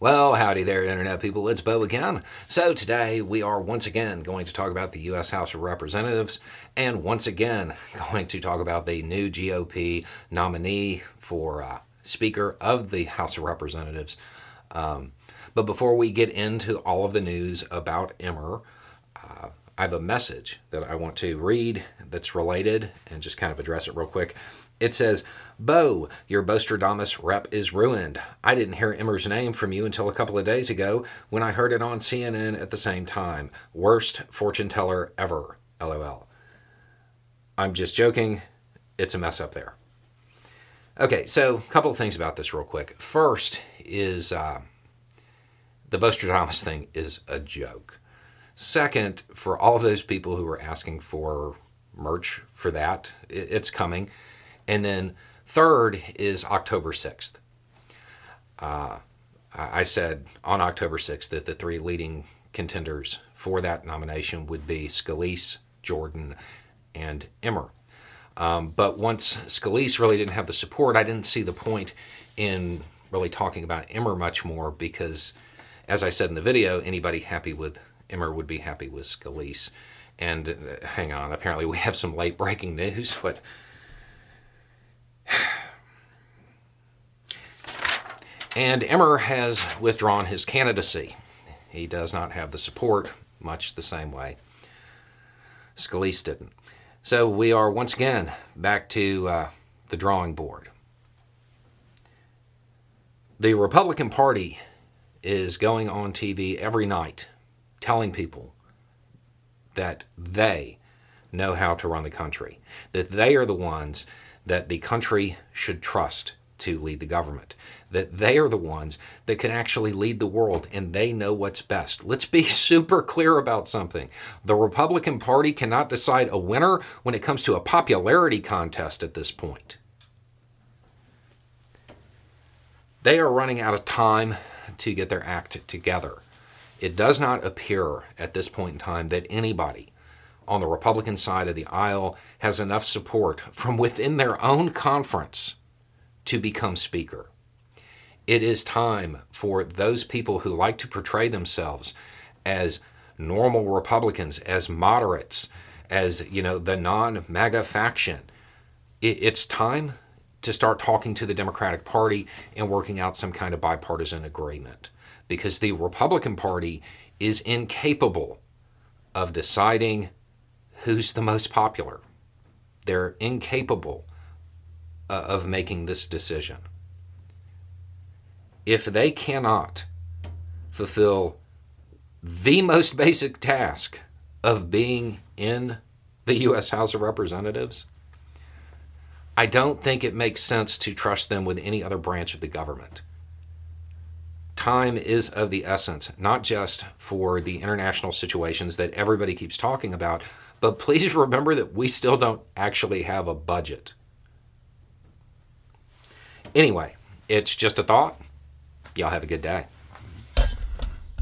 Well, howdy there, Internet people. It's Beau again. So, today we are once again going to talk about the U.S. House of Representatives and once again going to talk about the new GOP nominee for uh, Speaker of the House of Representatives. Um, but before we get into all of the news about Emmer, I have a message that I want to read that's related and just kind of address it real quick. It says, Beau, your Beaustradamus rep is ruined. I didn't hear Emmer's name from you until a couple of days ago when I heard it on CNN at the same time. Worst fortune teller ever. LOL. I'm just joking. It's a mess up there. Okay, so a couple of things about this real quick. First is uh, the Beaustradamus thing is a joke. Second, for all those people who are asking for merch for that, it's coming. And then third is October 6th. Uh, I said on October 6th that the three leading contenders for that nomination would be Scalise, Jordan, and Emmer. Um, but once Scalise really didn't have the support, I didn't see the point in really talking about Emmer much more because, as I said in the video, anybody happy with Emmer would be happy with Scalise. And uh, hang on, apparently we have some late breaking news, but and Emmer has withdrawn his candidacy. He does not have the support, much the same way Scalise didn't. So we are once again back to uh, the drawing board. The Republican Party is going on TV every night telling people that they know how to run the country, that they are the ones that the country should trust to lead the government, that they are the ones that can actually lead the world and they know what's best. Let's be super clear about something. The Republican Party cannot decide a winner when it comes to a popularity contest at this point. They are running out of time to get their act together. It does not appear at this point in time that anybody on the Republican side of the aisle has enough support from within their own conference to become Speaker. It is time for those people who like to portray themselves as normal Republicans, as moderates, as you know the non-MAGA faction. It's time to start talking to the Democratic Party and working out some kind of bipartisan agreement because the Republican Party is incapable of deciding who's the most popular. They're incapable uh, of making this decision. If they cannot fulfill the most basic task of being in the U.S. House of Representatives, I don't think it makes sense to trust them with any other branch of the government. Time is of the essence, not just for the international situations that everybody keeps talking about, but please remember that we still don't actually have a budget. Anyway, it's just a thought. Y'all have a good day.